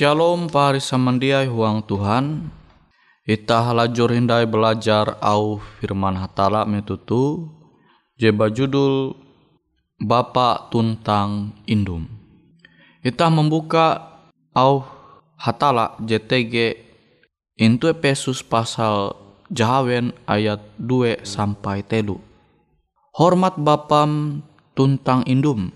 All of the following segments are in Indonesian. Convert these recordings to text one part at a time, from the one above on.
Shalom pari samandiai huang Tuhan. Ita halajur hindai belajar au firman hatala metutu. Jeba judul Bapa Tuntang Indum. Ita membuka au hatala JTG Intu Efesus pasal Jahawen ayat 2 sampai telu. Hormat Bapam tuntang indum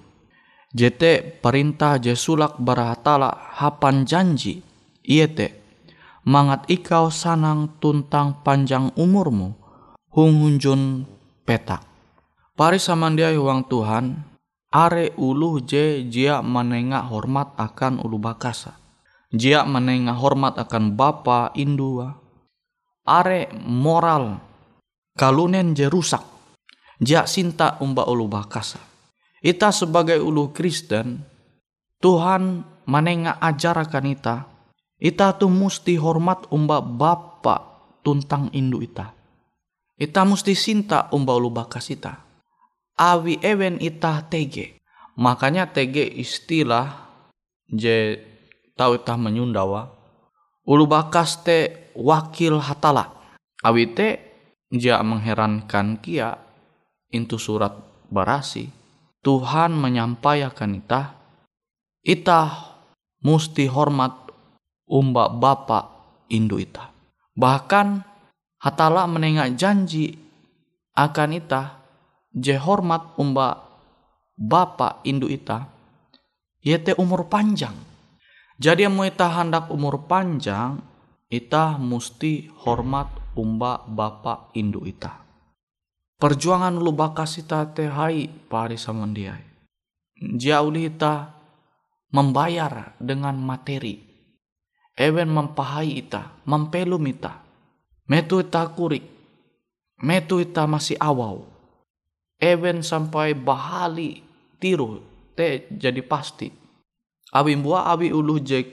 Jete perintah jesulak barahatala hapan janji iete mangat ikau sanang tuntang panjang umurmu hung hunjun petak. Pari samandia huang Tuhan are ulu je jia menengah hormat akan ulu bakasa. Jia menengah hormat akan bapa indua. Are moral kalunen je rusak. Jia sinta umba ulu bakasa Ita sebagai ulu Kristen, Tuhan manenga ajarakan ita. Ita tu musti hormat umba bapa tuntang indu ita. Ita musti sinta umba ulu bakas ita. Awi ewen ita tege. Makanya tege istilah je tahu ita menyundawa. Ulu bakas te wakil hatala. Awi te dia mengherankan kia intu surat barasi Tuhan menyampaikan ita, ita musti hormat umba bapa indu ita. Bahkan hatala menengah janji akan ita, je hormat umba bapa indu ita, yaitu umur panjang. Jadi mau ita hendak umur panjang, ita musti hormat umba bapa indu ita. Perjuangan lu bakasita teh hai pari samandiai. Jauh ita membayar dengan materi. Ewen mempahai ita, mempelum ita. Metu ita kurik. Metu ita masih awal. Ewen sampai bahali tiru te jadi pasti. Abi buah abi ulu jek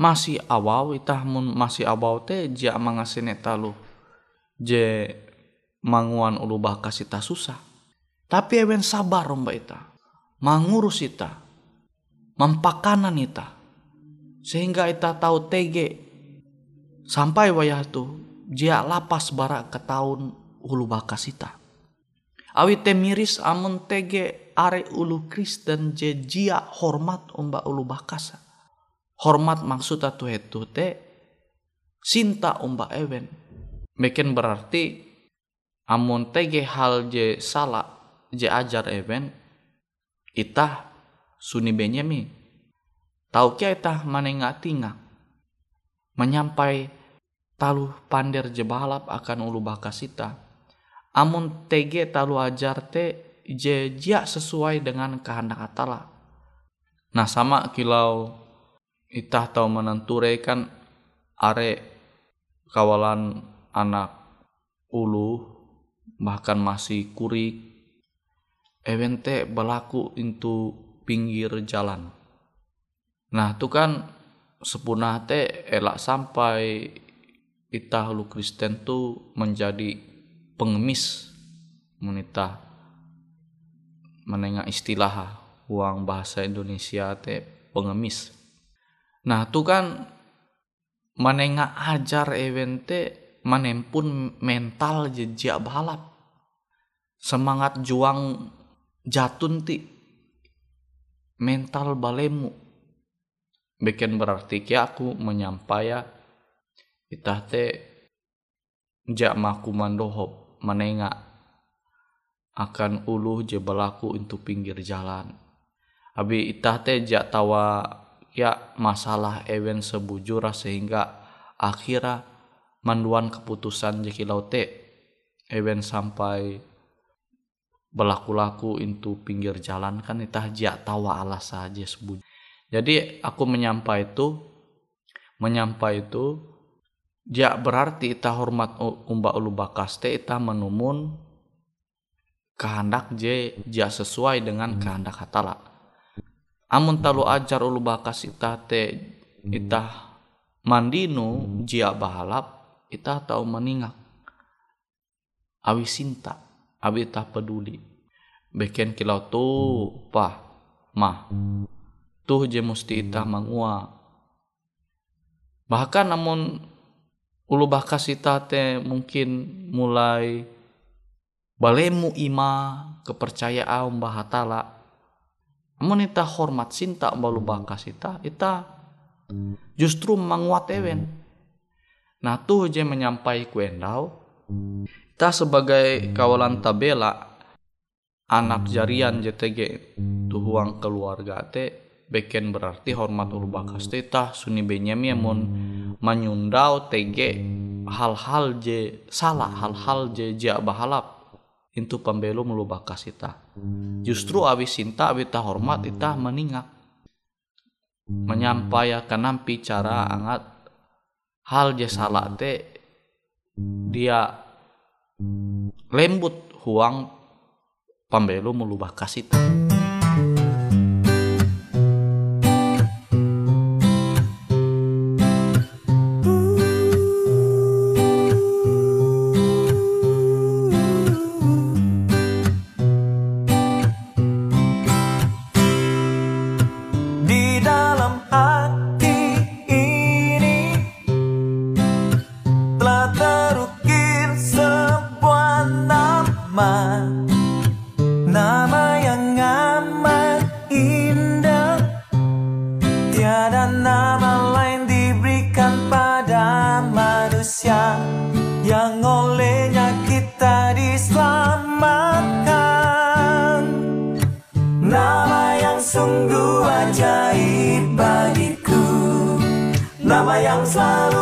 masih awal ita masih awal te jia mangasine talu. Je manguan ulu bakas susah. Tapi ewen sabar romba ita. Mangurus ita. Mempakanan ita. Sehingga ita tahu tege. Sampai wayah tu. Jia lapas barak ke tahun ulu bakas. Awi te miris amun tege are ulu Kristen je jia hormat umba ulu bakasa. Hormat maksud atu itu te sinta umba ewen. Mungkin berarti amun tege hal je salah je ajar even itah suni benyemi tau kia itah manenga tinga menyampai talu pander je balap akan ulu bakas ita amun tege talu ajar te je jia sesuai dengan kehendak atala. Nah sama kilau itah tau menenturekan are kawalan anak ulu bahkan masih kurik. Evente berlaku itu pinggir jalan. Nah itu kan sepunah teh elak sampai kita lu Kristen tuh menjadi pengemis menita menengah istilah uang bahasa Indonesia teh pengemis. Nah itu kan menengah ajar evente manempun mental jejak balap. Semangat juang jatun ti mental balemu. Bikin berarti ki aku menyampaya itah te jak maku mandohop menengak akan uluh je belaku untuk pinggir jalan. Abi itah te jak tawa ya masalah event sebujura sehingga akhirnya manduan keputusan jeki laute event sampai berlaku-laku itu pinggir jalan kan itah jak tawa alas saja sebut jadi aku menyampai itu menyampai itu jak berarti itah hormat umba ulu bakas te itah menumun kehendak je jak sesuai dengan kehendak hatala. Amun talu ajar ulu bakas itah te itah mandinu jia bahalap kita tahu meningak. Awi sinta awi tak peduli. Beken kilau tu pah mah tuh je musti ita mangua. Bahkan namun ulu bakas ita te mungkin mulai balemu ima kepercayaan bahatala namun ita hormat sinta balu bakas ita ita justru menguat ewen nah tuh je menyampai kuendau ita sebagai kawalan tabela anak jarian JTG tuhuang keluarga te beken berarti hormat ulu bakas te. Tah suni benyami mon menyundau tege hal-hal je salah hal-hal je ja bahalap. Itu pembelu melubah kasita justru abis cinta abis ta hormat kita meningak. Menyampaikan nampi cara angat hal je salah te dia lembut huang pembelu melubah kasita Tiada nama lain diberikan pada manusia Yang olehnya kita diselamatkan. Nama yang sungguh ajaib bagiku Nama yang selalu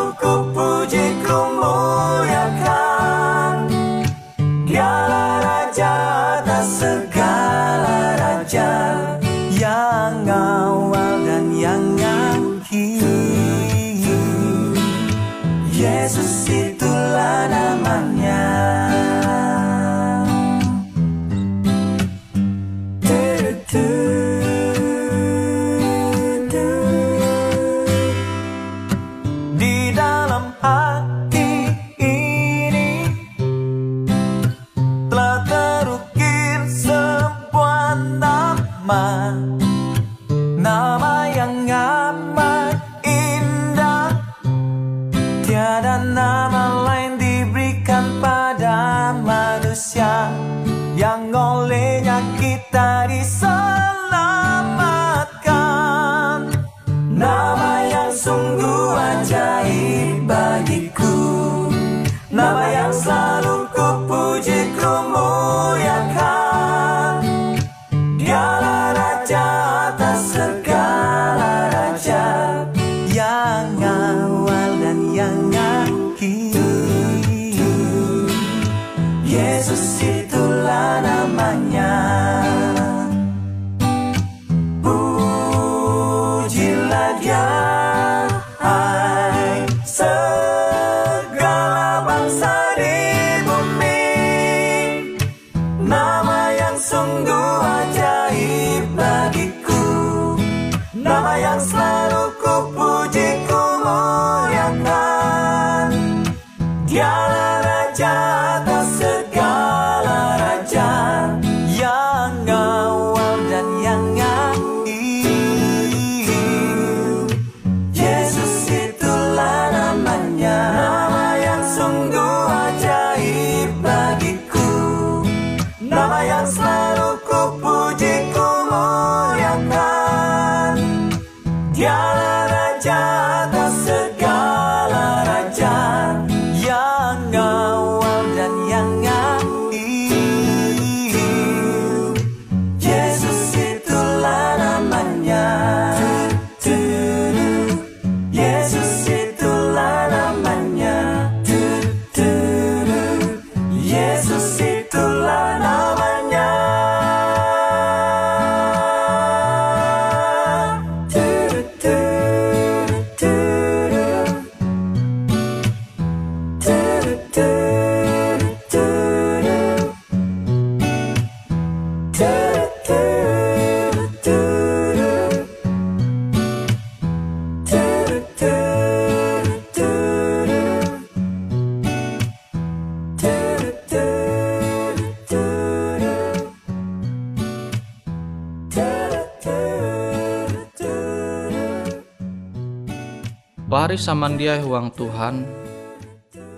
Pari samandiai huang Tuhan,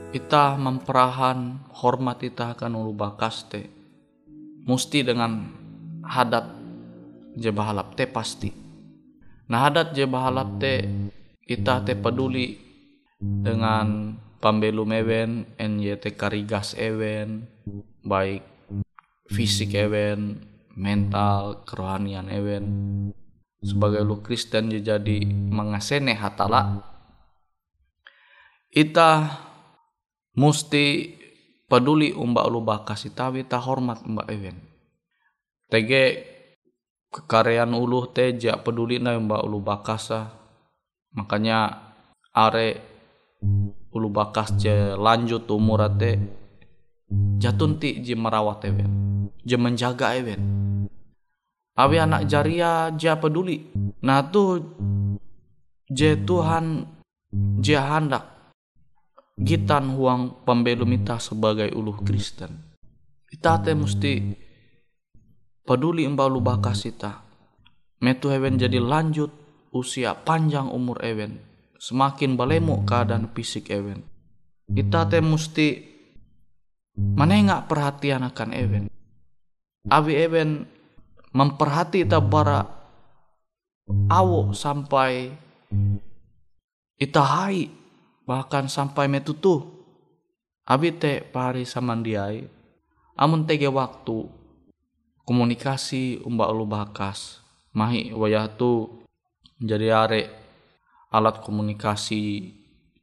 kita memperahan hormat kita akan ulu bakaste. Musti dengan hadat je bahalap te pasti. Nah hadat je bahalap te kita te peduli dengan pambelu mewen NYT karigas ewen baik fisik ewen mental kerohanian ewen sebagai lu Kristen jadi mengasene hatala ita musti peduli umba ulu bakas itawi ta hormat umba ewen tege kekaryaan ulu teja peduli na umba ulu bakasa makanya are ulu bakas je lanjut umur ate jatun ti je merawat ewen je menjaga ewen awi anak jaria ja peduli. Nah tu je Tuhan je hendak gitan huang pembelum kita sebagai uluh Kristen. Kita te mesti peduli ulu bakas kita. Metu ewen jadi lanjut usia panjang umur ewen. Semakin balemu keadaan fisik ewen. Kita te mesti menengak perhatian akan ewen. Abi ewen memperhati bara awo sampai ita hai bahkan sampai metutu abite pari samandiai. Amun tege waktu komunikasi umba ulu bakas. Mahi wayah tu menjadi are alat komunikasi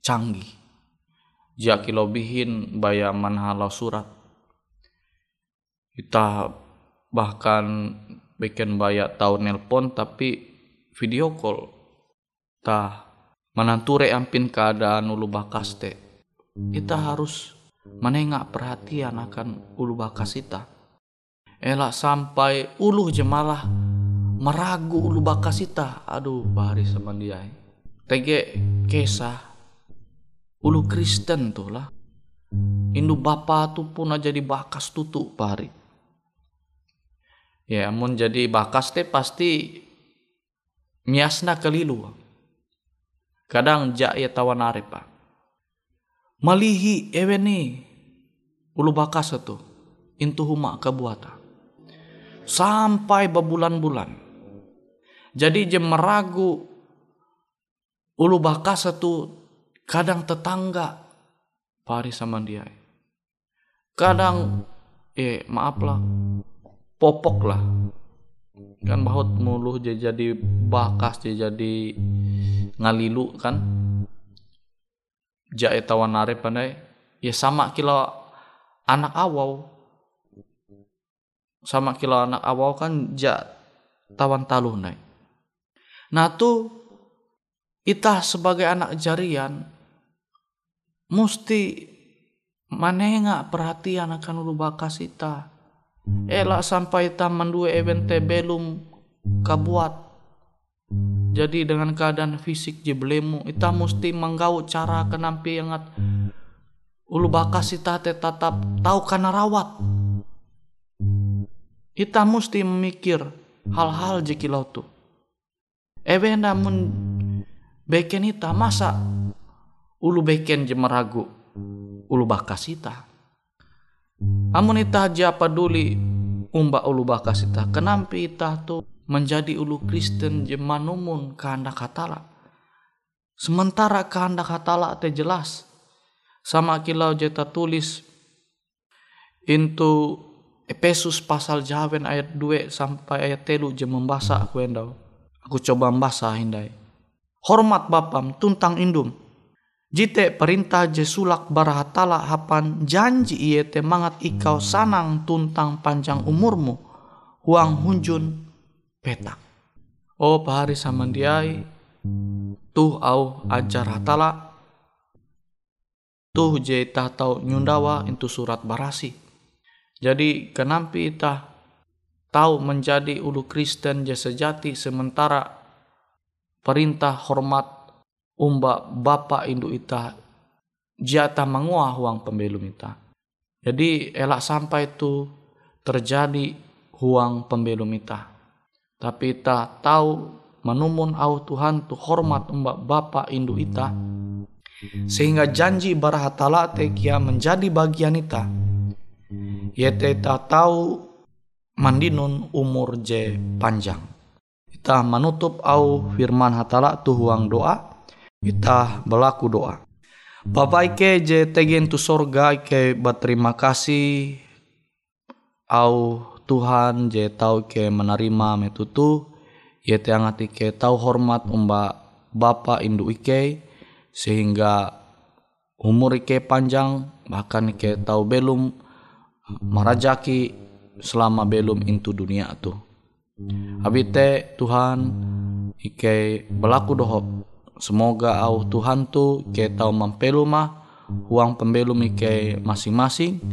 canggih. Jaki lobihin baya manhalau surat. Kita bahkan bikin bayar tahun nelpon tapi video call. Tah menanture ampin keadaan ulu bakas te. Kita harus menengak perhatian akan ulu bakas kita elak sampai ulu jemalah meragu ulu bakas kita aduh bahari sama dia tege kesah ulu Kristen tuh lah. Indu bapa tu pun aja di bakas tutu pari. Ya, mun jadi bakas teh pasti miasna kelilu kadang ja ya tawan pak. Malihi eweni ulu bakas itu intu huma kebuata sampai berbulan-bulan jadi jem meragu ulu bakas itu kadang tetangga pari sama dia. Kadang eh maaf lah popok lah kan bahut muluh jadi bakas jadi ngalilu kan. Jae tawan nare ya sama kilo anak awau. Sama kilo anak awau kan ja tawan taluh nai. Nah tu kita sebagai anak jarian mesti manenga perhatian akan ulu bakas ita elak sampai taman dua event belum kabuat jadi dengan keadaan fisik jeblemu, kita mesti menggau cara kenampi yangat ulu bakas kita tetap tahu karena rawat. Kita mesti memikir hal-hal jekilau tu. Ewe namun beken ita masa ulu beken jemeragu ulu bakas ita. Amun ita aja peduli umba ulu bakas ita. Kenapa ita tuh menjadi ulu Kristen jemanumun kehendak hatala. Sementara kehendak hatala te jelas. Sama kilau jeta tulis into Efesus pasal jawen ayat 2 sampai ayat telu je membasa aku endau. Aku coba membasa hindai. Hormat bapam tuntang indum. Jite perintah je sulak barahatala hapan janji iye te mangat ikau sanang tuntang panjang umurmu. Huang hunjun petak. Oh pahari samandiai tuh au ajar hatala tuh je tau nyundawa itu surat barasi. Jadi kenampi itah tahu menjadi ulu Kristen je sejati sementara perintah hormat umba bapa indu ita jatah menguah uang pembelum ita. Jadi elak sampai itu terjadi huang pembelum ita. Tapi tak tahu manumun au Tuhan tu hormat umbak Bapa Indu ita. Sehingga janji barahatala te kia menjadi bagian ita. Yete ta tahu mandinun umur je panjang. Ita menutup au firman hatala tu huang doa ita berlaku doa. Bapak Ike je tegen tu sorga Ike berterima kasih. Au Tuhan je tau ke menerima metutu ye teangat Ike tau hormat umba Bapa Indu Ike sehingga umur Ike panjang bahkan Ike tau belum marajaki selama belum intu dunia tu. Abite Tuhan Ike berlaku dohop Semoga au Tuhan tu ke tau mampelu mah huang pembelum ike masing-masing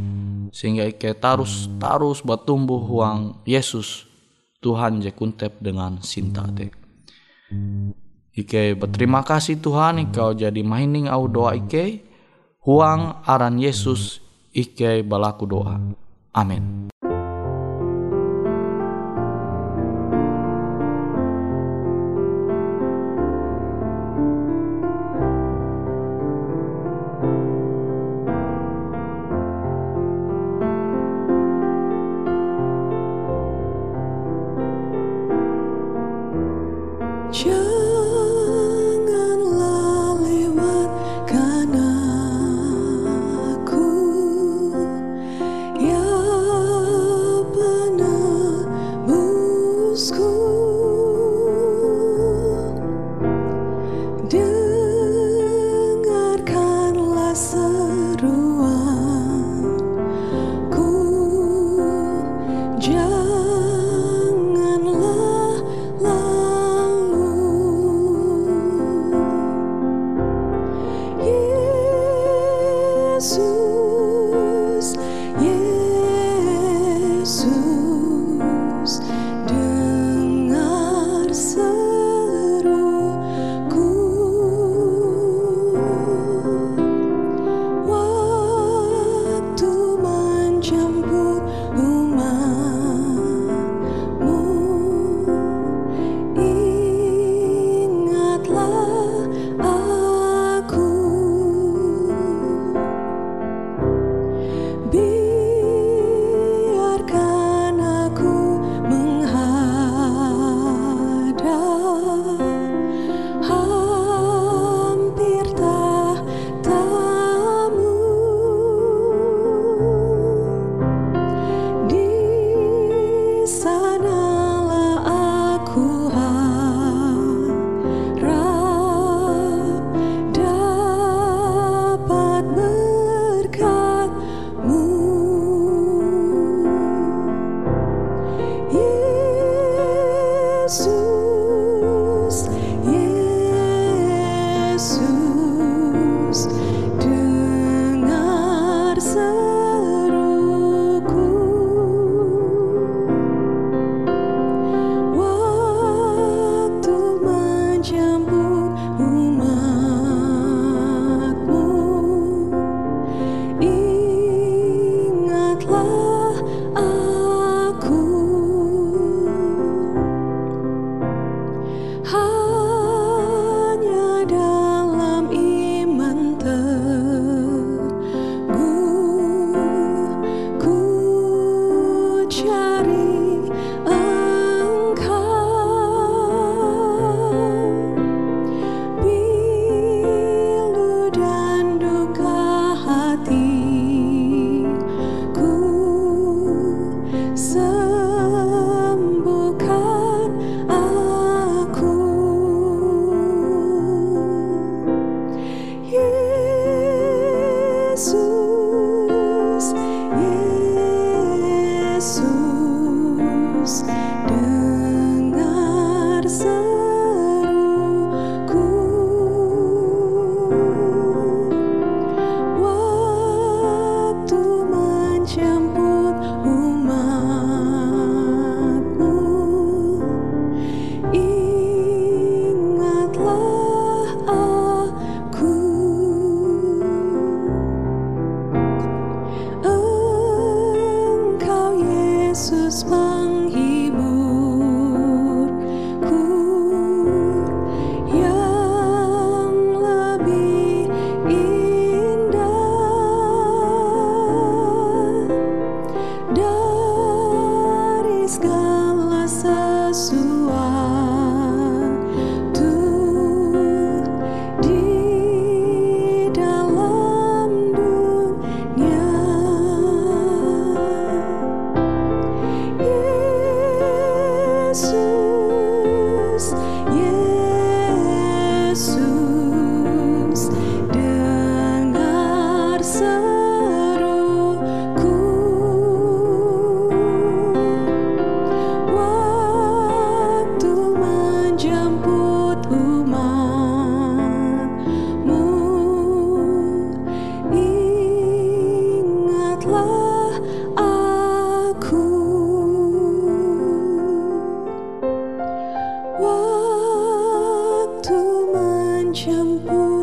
sehingga ike tarus tarus bertumbuh huang Yesus Tuhan je kuntep dengan cinta te. Ike berterima kasih Tuhan ikau jadi mahining au doa ike huang aran Yesus ike balaku doa. Amin. chưa aku 全不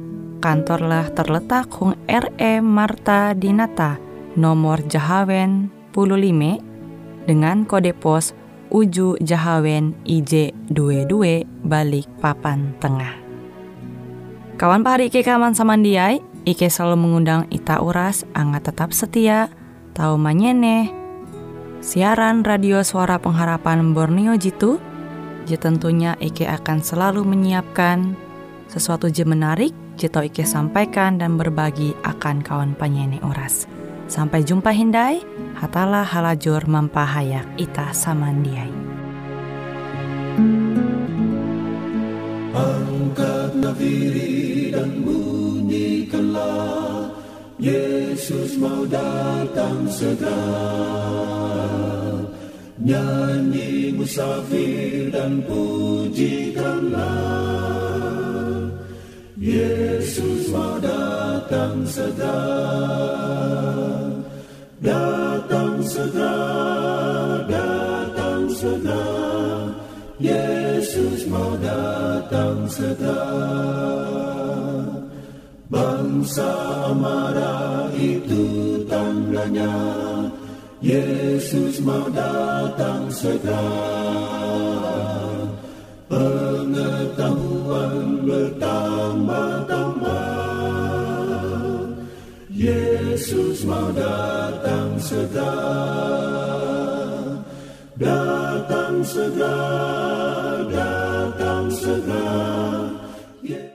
kantorlah terletak Hung RE Marta Dinata, nomor Jahawen 15 dengan kode pos Uju Jahawen IJ 22 balik papan tengah. Kawan pahari Ike kaman samandiai, Ike selalu mengundang Ita Uras, angga tetap setia, tahu manyene, siaran radio suara pengharapan Borneo Jitu, tentunya Ike akan selalu menyiapkan sesuatu je menarik, Jito Ike sampaikan dan berbagi akan kawan penyanyi oras. Sampai jumpa Hindai, hatalah halajur mampahayak ita samandiai. Angkat nafiri dan bunyikanlah Yesus mau datang segera Nyanyi musafir dan pujikanlah Yesus mau datang segera. Datang segera, datang segera. Yesus mau datang segera. Bangsa marah itu tandanya Yesus mau datang segera. Pengetahuan bertambah-tambah Yesus mau datang segera. Datang segera, datang segera